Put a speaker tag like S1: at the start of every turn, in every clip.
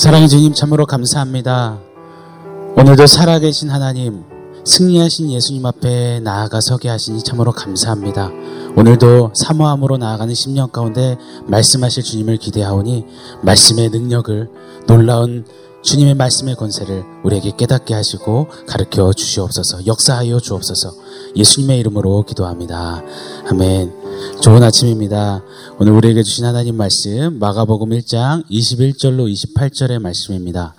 S1: 사랑의 주님 참으로 감사합니다. 오늘도 살아계신 하나님, 승리하신 예수님 앞에 나아가 서게 하시니 참으로 감사합니다. 오늘도 사모함으로 나아가는 10년 가운데 말씀하실 주님을 기대하오니 말씀의 능력을 놀라운 주님의 말씀의 권세를 우리에게 깨닫게 하시고 가르쳐 주시옵소서 역사하여 주옵소서 예수님의 이름으로 기도합니다. 아멘. 좋은 아침입니다. 오늘 우리에게 주신 하나님 말씀 마가복음 1장 21절로 28절의 말씀입니다.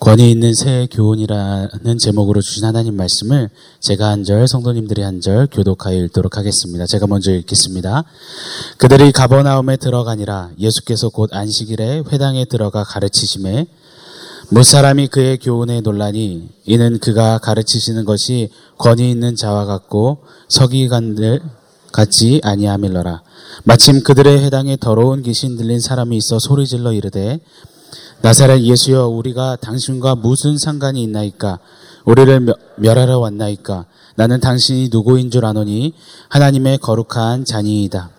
S1: 권위 있는 새 교훈이라는 제목으로 주신 하나님 말씀을 제가 한 절, 성도님들이 한 절 교독하여 읽도록 하겠습니다. 제가 먼저 읽겠습니다. 그들이 가버나움에 들어가니라 예수께서 곧 안식일에 회당에 들어가 가르치심에 무사람이 그의 교훈에 논라니 이는 그가 가르치시는 것이 권위 있는 자와 같고 서기관들 같지 아니함일러라. 마침 그들의 회당에 더러운 귀신 들린 사람이 있어 소리질러 이르되 나사렛 예수여 우리가 당신과 무슨 상관이 있나이까 우리를 멸하러 왔나이까 나는 당신이 누구인 줄 아노니 하나님의 거룩한 자니이다.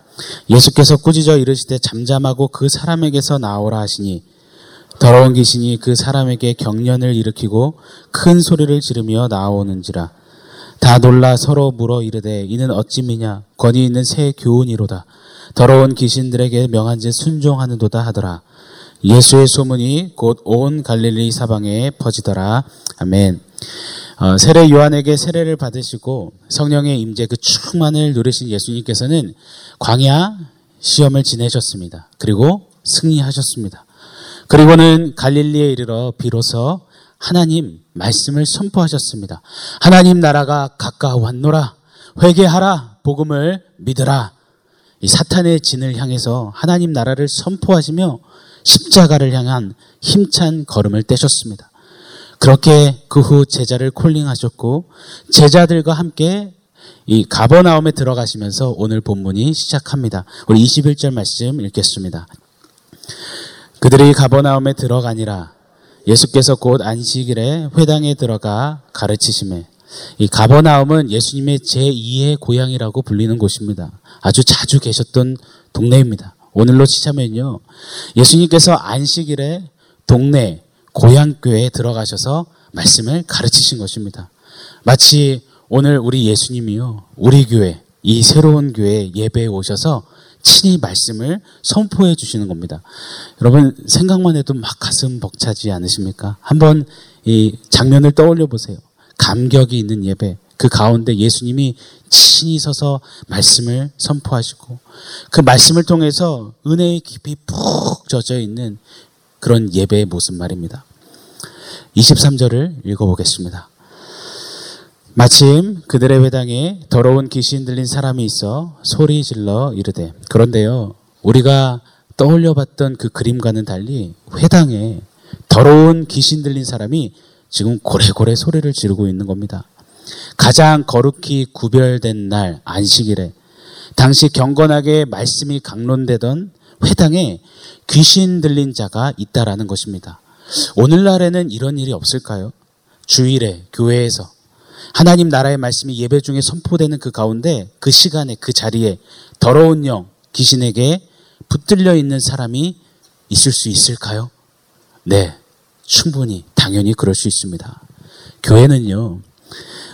S1: 예수께서 꾸짖어 이르시되 잠잠하고 그 사람에게서 나오라 하시니 더러운 귀신이 그 사람에게 경련을 일으키고 큰 소리를 지르며 나오는지라 다 놀라 서로 물어 이르되 이는 어찌미냐? 권위 있는 새 교훈이로다. 더러운 귀신들에게 명한 지 순종하는도다 하더라. 예수의 소문이 곧 온 갈릴리 사방에 퍼지더라. 아멘. 어, 세례 요한에게 세례를 받으시고 성령의 임재 그 충만을 누리신 예수님께서는 광야 시험을 지내셨습니다. 그리고 승리하셨습니다. 그리고는 갈릴리에 이르러 비로소 하나님 말씀을 선포하셨습니다. 하나님 나라가 가까웠노라. 회개하라. 복음을 믿으라. 이 사탄의 진을 향해서 하나님 나라를 선포하시며 십자가를 향한 힘찬 걸음을 떼셨습니다. 그렇게 그 후 제자를 콜링하셨고 제자들과 함께 이 가버나움에 들어가시면서 오늘 본문이 시작합니다. 우리 21절 말씀 읽겠습니다. 그들이 가버나움에 들어가니라 예수께서 곧 안식일에 회당에 들어가 가르치심에 이 가버나움은 예수님의 제2의 고향이라고 불리는 곳입니다. 아주 자주 계셨던 동네입니다. 오늘로 치자면요. 예수님께서 안식일에 동네 고향교회에 들어가셔서 말씀을 가르치신 것입니다. 마치 오늘 우리 예수님이요. 우리 교회, 이 새로운 교회 예배에 오셔서 친히 말씀을 선포해 주시는 겁니다. 여러분 생각만 해도 막 가슴 벅차지 않으십니까? 한번 이 장면을 떠올려 보세요. 감격이 있는 예배. 그 가운데 예수님이 친히 서서 말씀을 선포하시고 그 말씀을 통해서 은혜의 깊이 푹 젖어 있는 그런 예배의 모습 말입니다. 23절을 읽어보겠습니다. 마침 그들의 회당에 더러운 귀신 들린 사람이 있어 소리 질러 이르되 그런데요 우리가 떠올려 봤던 그 그림과는 달리 회당에 더러운 귀신 들린 사람이 지금 고래고래 소리를 지르고 있는 겁니다. 가장 거룩히 구별된 날 안식일에 당시 경건하게 말씀이 강론되던 회당에 귀신 들린 자가 있다라는 것입니다. 오늘날에는 이런 일이 없을까요? 주일에 교회에서 하나님 나라의 말씀이 예배 중에 선포되는 그 가운데 그 시간에 그 자리에 더러운 영, 귀신에게 붙들려 있는 사람이 있을 수 있을까요? 네, 충분히, 당연히 그럴 수 있습니다. 교회는요,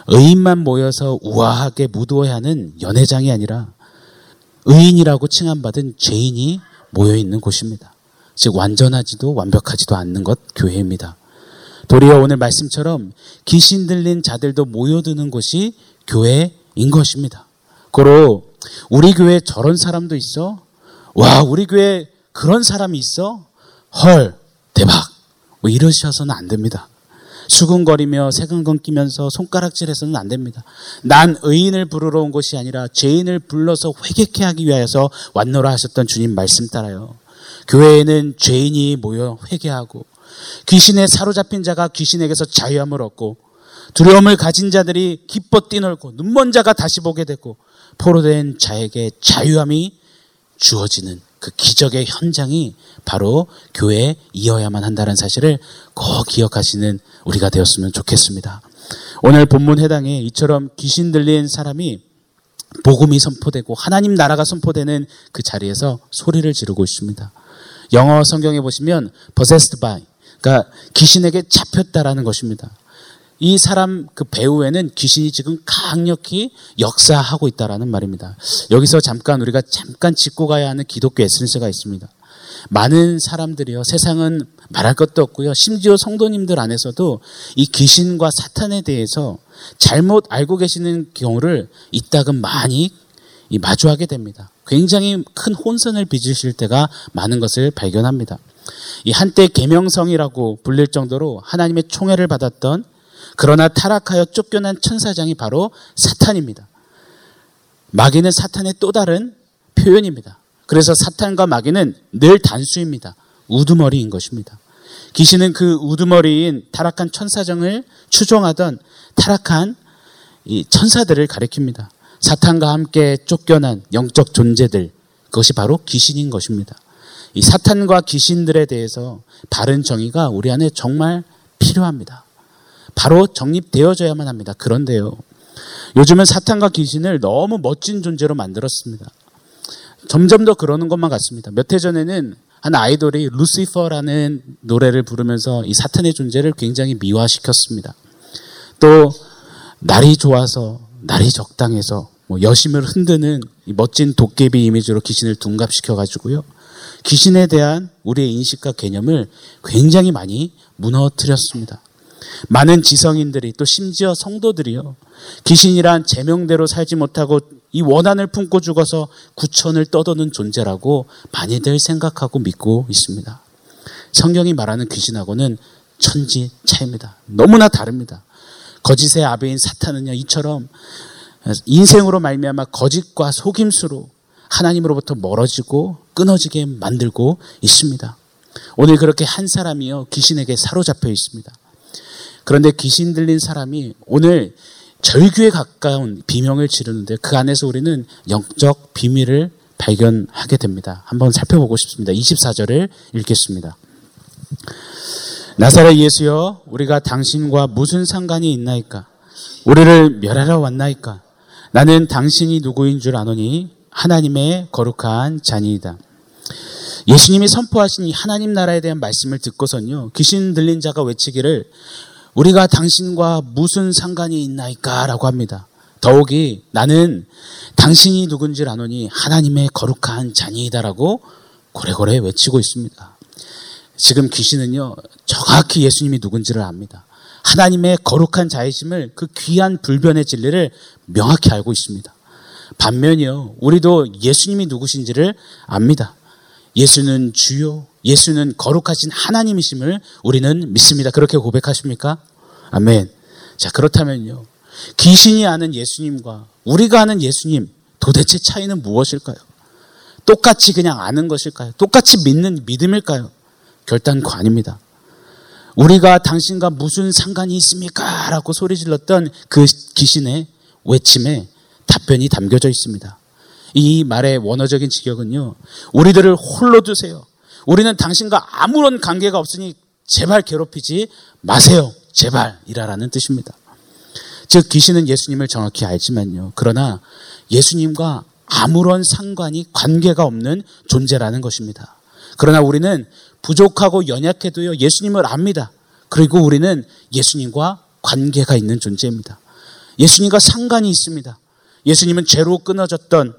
S1: 의인만 모여서 우아하게 무도해 하는 연회장이 아니라 의인이라고 칭함받은 죄인이 모여 있는 곳입니다. 즉, 완전하지도 완벽하지도 않는 것 교회입니다. 도리어 오늘 말씀처럼 귀신 들린 자들도 모여드는 곳이 교회인 것입니다. 고로 우리 교회 저런 사람도 있어? 와, 우리 교회 그런 사람이 있어? 헐, 대박. 뭐 이러셔서는 안 됩니다. 수근거리며 세근건 끼면서 손가락질해서는 안 됩니다. 난 의인을 부르러 온 것이 아니라 죄인을 불러서 회개케 하기 위하여서 왔노라 하셨던 주님 말씀 따라요. 교회에는 죄인이 모여 회개하고 귀신에 사로잡힌 자가 귀신에게서 자유함을 얻고 두려움을 가진 자들이 기뻐 뛰놀고 눈먼 자가 다시 보게 되고 포로된 자에게 자유함이 주어지는 그 기적의 현장이 바로 교회에 이어야만 한다는 사실을 꼭 기억하시는 우리가 되었으면 좋겠습니다. 오늘 본문 해당에 이처럼 귀신 들린 사람이 복음이 선포되고 하나님 나라가 선포되는 그 자리에서 소리를 지르고 있습니다. 영어 성경에 보시면 possessed by 그러니까 귀신에게 잡혔다라는 것입니다. 이 사람 그 배우에는 귀신이 지금 강력히 역사하고 있다라는 말입니다. 여기서 잠깐 우리가 잠깐 짚고 가야 하는 기독교 에센스가 있습니다. 많은 사람들이요 세상은 말할 것도 없고요 심지어 성도님들 안에서도 이 귀신과 사탄에 대해서 잘못 알고 계시는 경우를 이따금 많이 마주하게 됩니다. 굉장히 큰 혼선을 빚으실 때가 많은 것을 발견합니다. 이 한때 계명성이라고 불릴 정도로 하나님의 총애를 받았던 그러나 타락하여 쫓겨난 천사장이 바로 사탄입니다. 마귀는 사탄의 또 다른 표현입니다. 그래서 사탄과 마귀는 늘 단수입니다. 우두머리인 것입니다. 귀신은 그 우두머리인 타락한 천사정을 추종하던 타락한 이 천사들을 가리킵니다. 사탄과 함께 쫓겨난 영적 존재들, 그것이 바로 귀신인 것입니다. 이 사탄과 귀신들에 대해서 바른 정의가 우리 안에 정말 필요합니다. 바로 정립되어져야만 합니다. 그런데요. 요즘은 사탄과 귀신을 너무 멋진 존재로 만들었습니다. 점점 더 그러는 것만 같습니다. 몇 해 전에는 한 아이돌이 루시퍼라는 노래를 부르면서 이 사탄의 존재를 굉장히 미화시켰습니다. 또 날이 좋아서 날이 적당해서 뭐 여심을 흔드는 멋진 도깨비 이미지로 귀신을 둔갑시켜 가지고요. 귀신에 대한 우리의 인식과 개념을 굉장히 많이 무너뜨렸습니다. 많은 지성인들이 또 심지어 성도들이요. 귀신이란 제명대로 살지 못하고 이 원한을 품고 죽어서 구천을 떠도는 존재라고 많이들 생각하고 믿고 있습니다. 성경이 말하는 귀신하고는 천지 차입니다. 너무나 다릅니다. 거짓의 아베인 사탄은요 이처럼 인생으로 말미암아 거짓과 속임수로 하나님으로부터 멀어지고 끊어지게 만들고 있습니다. 오늘 그렇게 한 사람이요 귀신에게 사로잡혀 있습니다. 그런데 귀신 들린 사람이 오늘 절규에 가까운 비명을 지르는데 그 안에서 우리는 영적 비밀을 발견하게 됩니다. 한번 살펴보고 싶습니다. 24절을 읽겠습니다. 나사렛 예수여 우리가 당신과 무슨 상관이 있나이까 우리를 멸하러 왔나이까 나는 당신이 누구인 줄 아노니 하나님의 거룩한 자니이다. 예수님이 선포하신 이 하나님 나라에 대한 말씀을 듣고선요 귀신 들린 자가 외치기를 우리가 당신과 무슨 상관이 있나이까? 라고 합니다. 더욱이 나는 당신이 누군지 아노니 하나님의 거룩한 자녀이다라고 고래고래 외치고 있습니다. 지금 귀신은요, 정확히 예수님이 누군지를 압니다. 하나님의 거룩한 자이심을 그 귀한 불변의 진리를 명확히 알고 있습니다. 반면이요, 우리도 예수님이 누구신지를 압니다. 예수는 주요, 예수는 거룩하신 하나님이심을 우리는 믿습니다. 그렇게 고백하십니까? 아멘. 자, 그렇다면요. 귀신이 아는 예수님과 우리가 아는 예수님 도대체 차이는 무엇일까요? 똑같이 그냥 아는 것일까요? 똑같이 믿는 믿음일까요? 결단코 아닙니다. 우리가 당신과 무슨 상관이 있습니까? 라고 소리 질렀던 그 귀신의 외침에 답변이 담겨져 있습니다. 이 말의 원어적인 직역은요, 우리들을 홀로 두세요. 우리는 당신과 아무런 관계가 없으니 제발 괴롭히지 마세요. 제발 이라라는 뜻입니다. 즉 귀신은 예수님을 정확히 알지만요. 그러나 예수님과 아무런 상관이 관계가 없는 존재라는 것입니다. 그러나 우리는 부족하고 연약해도요. 예수님을 압니다. 그리고 우리는 예수님과 관계가 있는 존재입니다. 예수님과 상관이 있습니다. 예수님은 죄로 끊어졌던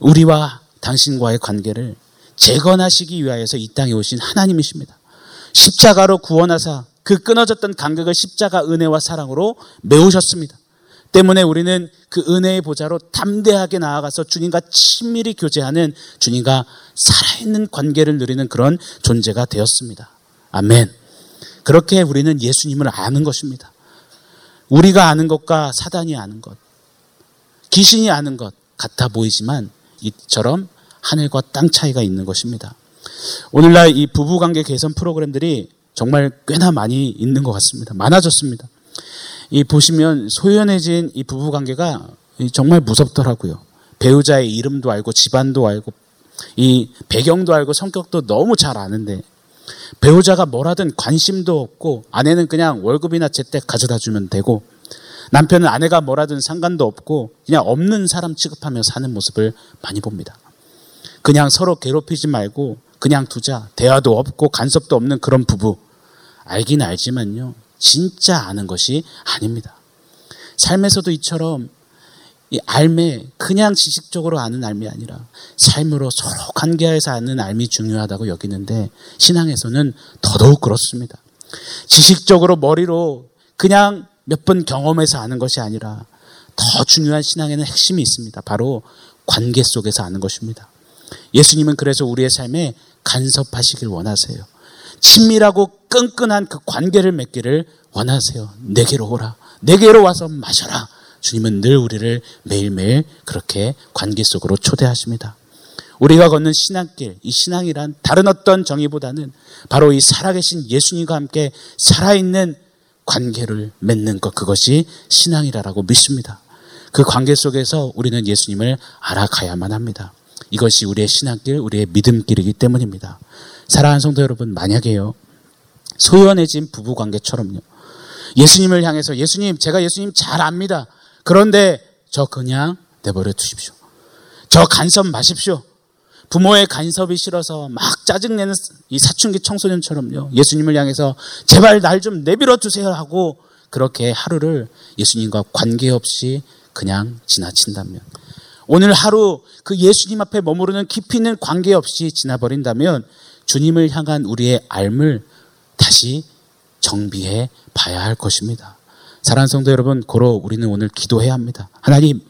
S1: 우리와 당신과의 관계를 재건하시기 위하여서 이 땅에 오신 하나님이십니다. 십자가로 구원하사 그 끊어졌던 간격을 십자가 은혜와 사랑으로 메우셨습니다. 때문에 우리는 그 은혜의 보좌로 담대하게 나아가서 주님과 친밀히 교제하는 주님과 살아있는 관계를 누리는 그런 존재가 되었습니다. 아멘. 그렇게 우리는 예수님을 아는 것입니다. 우리가 아는 것과 사단이 아는 것, 귀신이 아는 것 같아 보이지만 이처럼 하늘과 땅 차이가 있는 것입니다. 오늘날 이 부부관계 개선 프로그램들이 정말 꽤나 많이 있는 것 같습니다. 많아졌습니다. 이 보시면 소연해진 이 부부 관계가 정말 무섭더라고요. 배우자의 이름도 알고 집안도 알고 이 배경도 알고 성격도 너무 잘 아는데 배우자가 뭐라든 관심도 없고 아내는 그냥 월급이나 제때 가져다 주면 되고 남편은 아내가 뭐라든 상관도 없고 그냥 없는 사람 취급하며 사는 모습을 많이 봅니다. 그냥 서로 괴롭히지 말고 그냥 두자. 대화도 없고 간섭도 없는 그런 부부. 알긴 알지만요. 진짜 아는 것이 아닙니다. 삶에서도 이처럼 이 알매 그냥 지식적으로 아는 알미 아니라 삶으로 서로 관계해서 아는 알미 중요하다고 여기는데 신앙에서는 더더욱 그렇습니다. 지식적으로 머리로 그냥 몇 번 경험해서 아는 것이 아니라 더 중요한 신앙에는 핵심이 있습니다. 바로 관계 속에서 아는 것입니다. 예수님은 그래서 우리의 삶에 간섭하시길 원하세요. 친밀하고 끈끈한 그 관계를 맺기를 원하세요. 내게로 오라. 내게로 와서 마셔라. 주님은 늘 우리를 매일매일 그렇게 관계 속으로 초대하십니다. 우리가 걷는 신앙길, 이 신앙이란 다른 어떤 정의보다는 바로 이 살아계신 예수님과 함께 살아있는 관계를 맺는 것, 그것이 신앙이라고 믿습니다. 그 관계 속에서 우리는 예수님을 알아가야만 합니다. 이것이 우리의 신앙길, 우리의 믿음길이기 때문입니다. 사랑하는 성도 여러분, 만약에요, 소연해진 부부 관계처럼요, 예수님을 향해서 예수님, 제가 예수님 잘 압니다. 그런데 저 그냥 내버려 두십시오. 저 간섭 마십시오. 부모의 간섭이 싫어서 막 짜증내는 이 사춘기 청소년처럼요. 예수님을 향해서 제발 날 좀 내버려 두세요 하고 그렇게 하루를 예수님과 관계없이 그냥 지나친다면 오늘 하루 그 예수님 앞에 머무르는 깊이 있는 관계없이 지나버린다면 주님을 향한 우리의 삶을 다시 정비해 봐야 할 것입니다. 사랑하는 성도 여러분, 고로 우리는 오늘 기도해야 합니다. 하나님,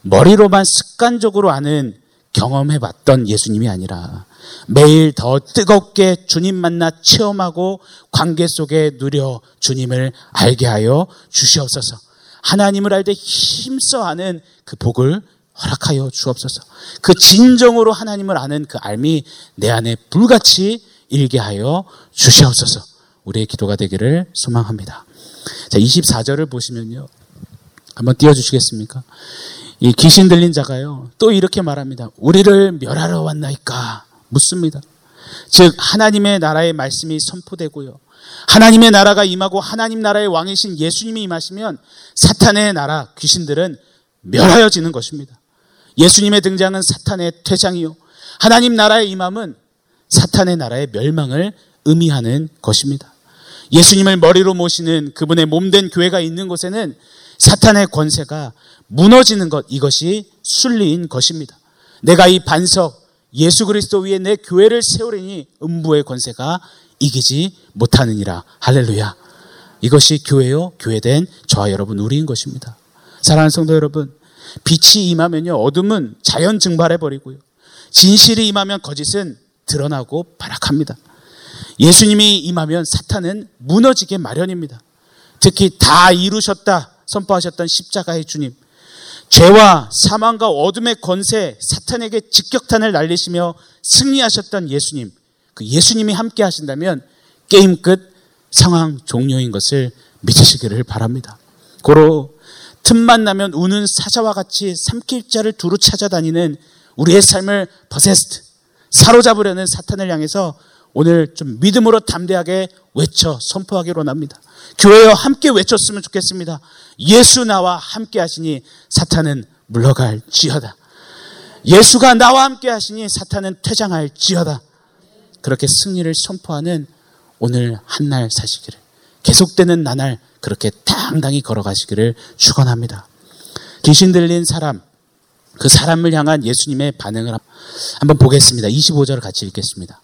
S1: 머리로만 습관적으로 아는 경험해 봤던 예수님이 아니라 매일 더 뜨겁게 주님 만나 체험하고 관계 속에 누려 주님을 알게 하여 주시옵소서. 하나님을 알 때 힘써 아는 그 복을 허락하여 주옵소서. 그 진정으로 하나님을 아는 그 알미 내 안에 불같이 일게 하여 주시옵소서. 우리의 기도가 되기를 소망합니다. 자, 24절을 보시면요. 한번 띄워주시겠습니까? 이 귀신 들린 자가요. 또 이렇게 말합니다. 우리를 멸하러 왔나이까? 묻습니다. 즉, 하나님의 나라의 말씀이 선포되고요. 하나님의 나라가 임하고 하나님 나라의 왕이신 예수님이 임하시면 사탄의 나라, 귀신들은 멸하여지는 것입니다. 예수님의 등장은 사탄의 퇴장이요. 하나님 나라의 임함은 사탄의 나라의 멸망을 의미하는 것입니다. 예수님을 머리로 모시는 그분의 몸된 교회가 있는 곳에는 사탄의 권세가 무너지는 것, 이것이 순리인 것입니다. 내가 이 반석, 예수 그리스도 위에 내 교회를 세우려니 음부의 권세가 이기지 못하느니라. 할렐루야. 이것이 교회요, 교회된 저와 여러분, 우리인 것입니다. 사랑하는 성도 여러분, 빛이 임하면요, 어둠은 자연 증발해 버리고요. 진실이 임하면 거짓은 드러나고 발악합니다. 예수님이 임하면 사탄은 무너지게 마련입니다. 특히 다 이루셨다 선포하셨던 십자가의 주님. 죄와 사망과 어둠의 권세, 사탄에게 직격탄을 날리시며 승리하셨던 예수님. 그 예수님이 함께 하신다면 게임 끝 상황 종료인 것을 믿으시기를 바랍니다. 고로 틈만 나면 우는 사자와 같이 삼킬 자를 두루 찾아다니는 우리의 삶을 버세스트, 사로잡으려는 사탄을 향해서 오늘 좀 믿음으로 담대하게 외쳐 선포하기로 합니다. 교회여 함께 외쳤으면 좋겠습니다. 예수 나와 함께 하시니 사탄은 물러갈 지어다. 예수가 나와 함께 하시니 사탄은 퇴장할 지어다. 그렇게 승리를 선포하는 오늘 한 날 사시기를 계속되는 나날 그렇게 당당히 걸어가시기를 축원합니다. 귀신 들린 사람 그 사람을 향한 예수님의 반응을 한번 보겠습니다. 25절을 같이 읽겠습니다.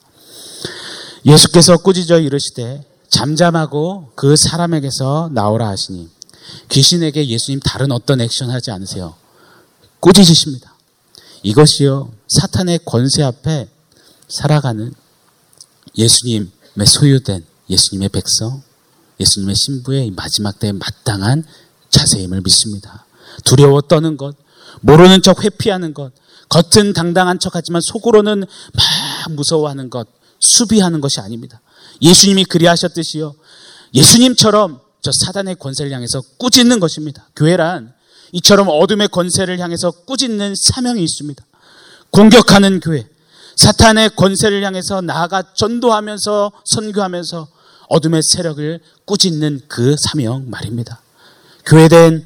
S1: 예수께서 꾸짖어 이르시되 잠잠하고 그 사람에게서 나오라 하시니 귀신에게 예수님 다른 어떤 액션 하지 않으세요. 꾸짖으십니다. 이것이요 사탄의 권세 앞에 살아가는 예수님의 소유된 예수님의 백성, 예수님의 신부의 마지막 때에 마땅한 자세임을 믿습니다. 두려워 떠는 것, 모르는 척 회피하는 것, 겉은 당당한 척 하지만 속으로는 막 무서워하는 것, 수비하는 것이 아닙니다. 예수님이 그리하셨듯이요. 예수님처럼 저 사단의 권세를 향해서 꾸짖는 것입니다. 교회란 이처럼 어둠의 권세를 향해서 꾸짖는 사명이 있습니다. 공격하는 교회. 사탄의 권세를 향해서 나아가 전도하면서 선교하면서 어둠의 세력을 꾸짖는 그 사명 말입니다. 교회된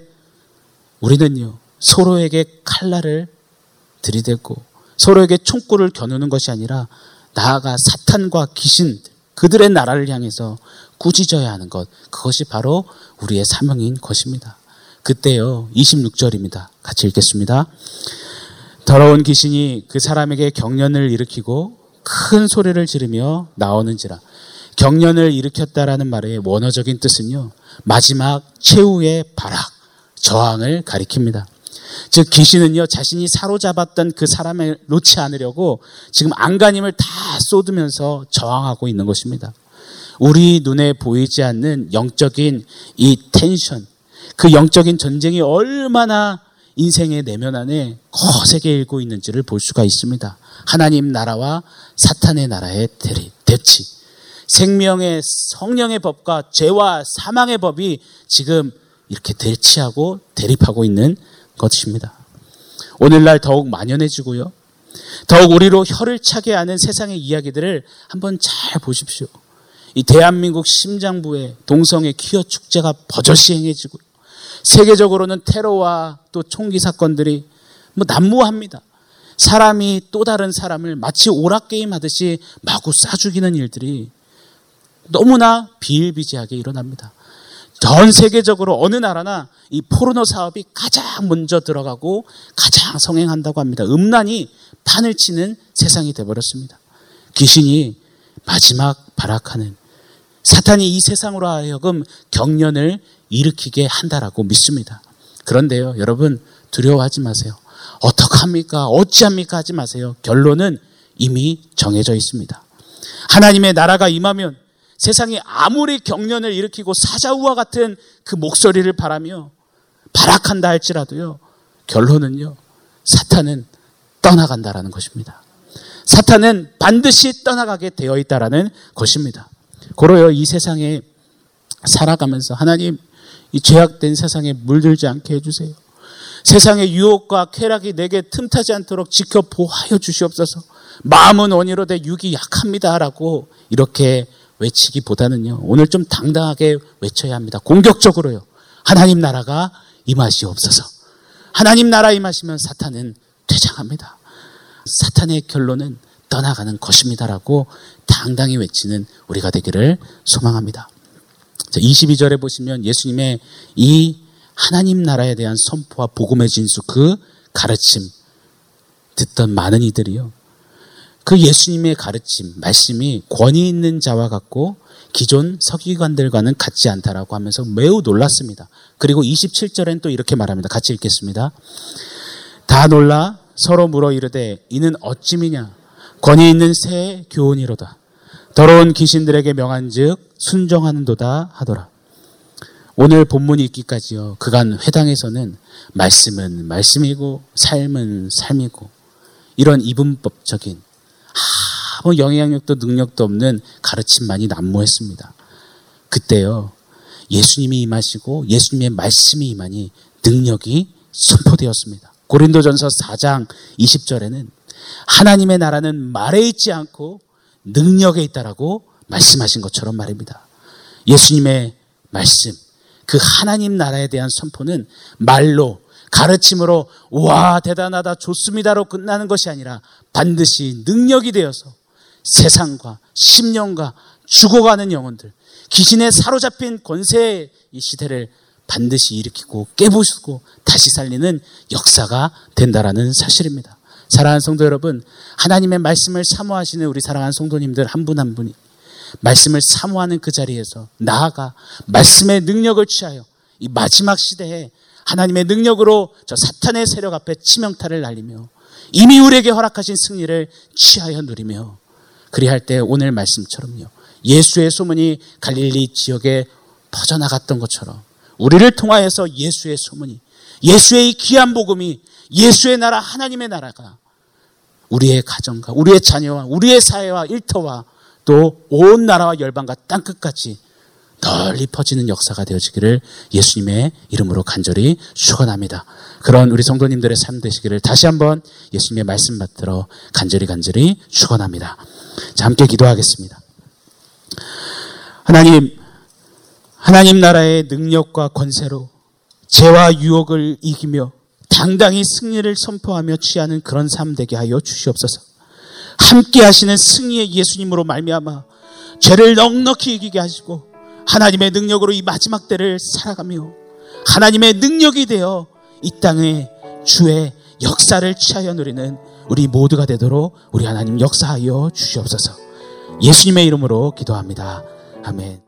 S1: 우리는요, 서로에게 칼날을 들이대고 서로에게 총구를 겨누는 것이 아니라 나아가 사탄과 귀신 그들의 나라를 향해서 꾸짖어야 하는 것 그것이 바로 우리의 사명인 것입니다. 그때요 26절입니다. 같이 읽겠습니다. 더러운 귀신이 그 사람에게 경련을 일으키고 큰 소리를 지르며 나오는지라 경련을 일으켰다라는 말의 원어적인 뜻은요 마지막 최후의 발악 저항을 가리킵니다. 즉 귀신은요 자신이 사로잡았던 그 사람을 놓지 않으려고 지금 안간힘을 다 쏟으면서 저항하고 있는 것입니다. 우리 눈에 보이지 않는 영적인 이 텐션, 그 영적인 전쟁이 얼마나 인생의 내면 안에 거세게 일고 있는지를 볼 수가 있습니다. 하나님 나라와 사탄의 나라의 대리, 대치. 생명의 성령의 법과 죄와 사망의 법이 지금 이렇게 대치하고 대립하고 있는 것입니다. 오늘날 더욱 만연해지고요. 더욱 우리로 혀를 차게 하는 세상의 이야기들을 한번 잘 보십시오. 이 대한민국 심장부에 동성애 퀴어 축제가 버젓이 행해지고 세계적으로는 테러와 또 총기 사건들이 뭐 난무합니다. 사람이 또 다른 사람을 마치 오락게임 하듯이 마구 쏴 죽이는 일들이 너무나 비일비재하게 일어납니다. 전 세계적으로 어느 나라나 이 포르노 사업이 가장 먼저 들어가고 가장 성행한다고 합니다. 음란이 판을 치는 세상이 되어버렸습니다. 귀신이 마지막 발악하는 사탄이 이 세상으로 하여금 경련을 일으키게 한다라고 믿습니다. 그런데요, 여러분 두려워하지 마세요. 어떡합니까? 어찌합니까? 하지 마세요. 결론은 이미 정해져 있습니다. 하나님의 나라가 임하면 세상이 아무리 경련을 일으키고 사자우와 같은 그 목소리를 바라며 발악한다 할지라도요, 결론은요, 사탄은 떠나간다라는 것입니다. 사탄은 반드시 떠나가게 되어 있다라는 것입니다. 고로요, 이 세상에 살아가면서 하나님, 이 죄악된 세상에 물들지 않게 해주세요. 세상의 유혹과 쾌락이 내게 틈타지 않도록 지켜 보하여 주시옵소서. 마음은 원이로 되 육이 약합니다라고 이렇게 외치기보다는요. 오늘 좀 당당하게 외쳐야 합니다. 공격적으로요. 하나님 나라가 임하시옵소서. 하나님 나라 임하시면 사탄은 퇴장합니다. 사탄의 결론은 떠나가는 것입니다라고 당당히 외치는 우리가 되기를 소망합니다. 22절에 보시면 예수님의 이 하나님 나라에 대한 선포와 복음의 진수 그 가르침 듣던 많은 이들이요. 그 예수님의 가르침, 말씀이 권위 있는 자와 같고 기존 서기관들과는 같지 않다라고 하면서 매우 놀랐습니다. 그리고 27절엔 또 이렇게 말합니다. 같이 읽겠습니다. 다 놀라 서로 물어 이르되 이는 어찌미냐 권위 있는 새 교훈이로다. 더러운 귀신들에게 명한즉 순종하는도다 하더라. 오늘 본문이 있기까지요. 그간 회당에서는 말씀은 말씀이고 삶은 삶이고 이런 이분법적인 아무 영향력도 능력도 없는 가르침만이 난무했습니다. 그때요. 예수님이 임하시고 예수님의 말씀이 임하니 능력이 선포되었습니다. 고린도전서 4장 20절에는 하나님의 나라는 말에 있지 않고 능력에 있다라고 말씀하신 것처럼 말입니다. 예수님의 말씀, 그 하나님 나라에 대한 선포는 말로 가르침으로 와 대단하다 좋습니다로 끝나는 것이 아니라 반드시 능력이 되어서 세상과 심령과 죽어가는 영혼들 귀신에 사로잡힌 권세의 이 시대를 반드시 일으키고 깨부수고 다시 살리는 역사가 된다라는 사실입니다. 사랑하는 성도 여러분, 하나님의 말씀을 사모하시는 우리 사랑하는 성도님들 한 분한 한 분이 말씀을 사모하는 그 자리에서 나아가 말씀의 능력을 취하여 이 마지막 시대에 하나님의 능력으로 저 사탄의 세력 앞에 치명타를 날리며 이미 우리에게 허락하신 승리를 취하여 누리며 그리할 때 오늘 말씀처럼요. 예수의 소문이 갈릴리 지역에 퍼져나갔던 것처럼 우리를 통하여서 예수의 소문이 예수의 귀한 복음이 예수의 나라 하나님의 나라가 우리의 가정과 우리의 자녀와 우리의 사회와 일터와 또 온 나라와 열방과 땅끝까지 널리 퍼지는 역사가 되어지기를 예수님의 이름으로 간절히 축원합니다. 그런 우리 성도님들의 삶 되시기를 다시 한번 예수님의 말씀 받들어 간절히 간절히 축원합니다. 자, 함께 기도하겠습니다. 하나님, 하나님 나라의 능력과 권세로 죄와 유혹을 이기며 당당히 승리를 선포하며 취하는 그런 삶 되게 하여 주시옵소서. 함께 하시는 승리의 예수님으로 말미암아 죄를 넉넉히 이기게 하시고 하나님의 능력으로 이 마지막 때를 살아가며 하나님의 능력이 되어 이 땅에 주의 역사를 취하여 누리는 우리 모두가 되도록 우리 하나님 역사하여 주시옵소서. 예수님의 이름으로 기도합니다. 아멘.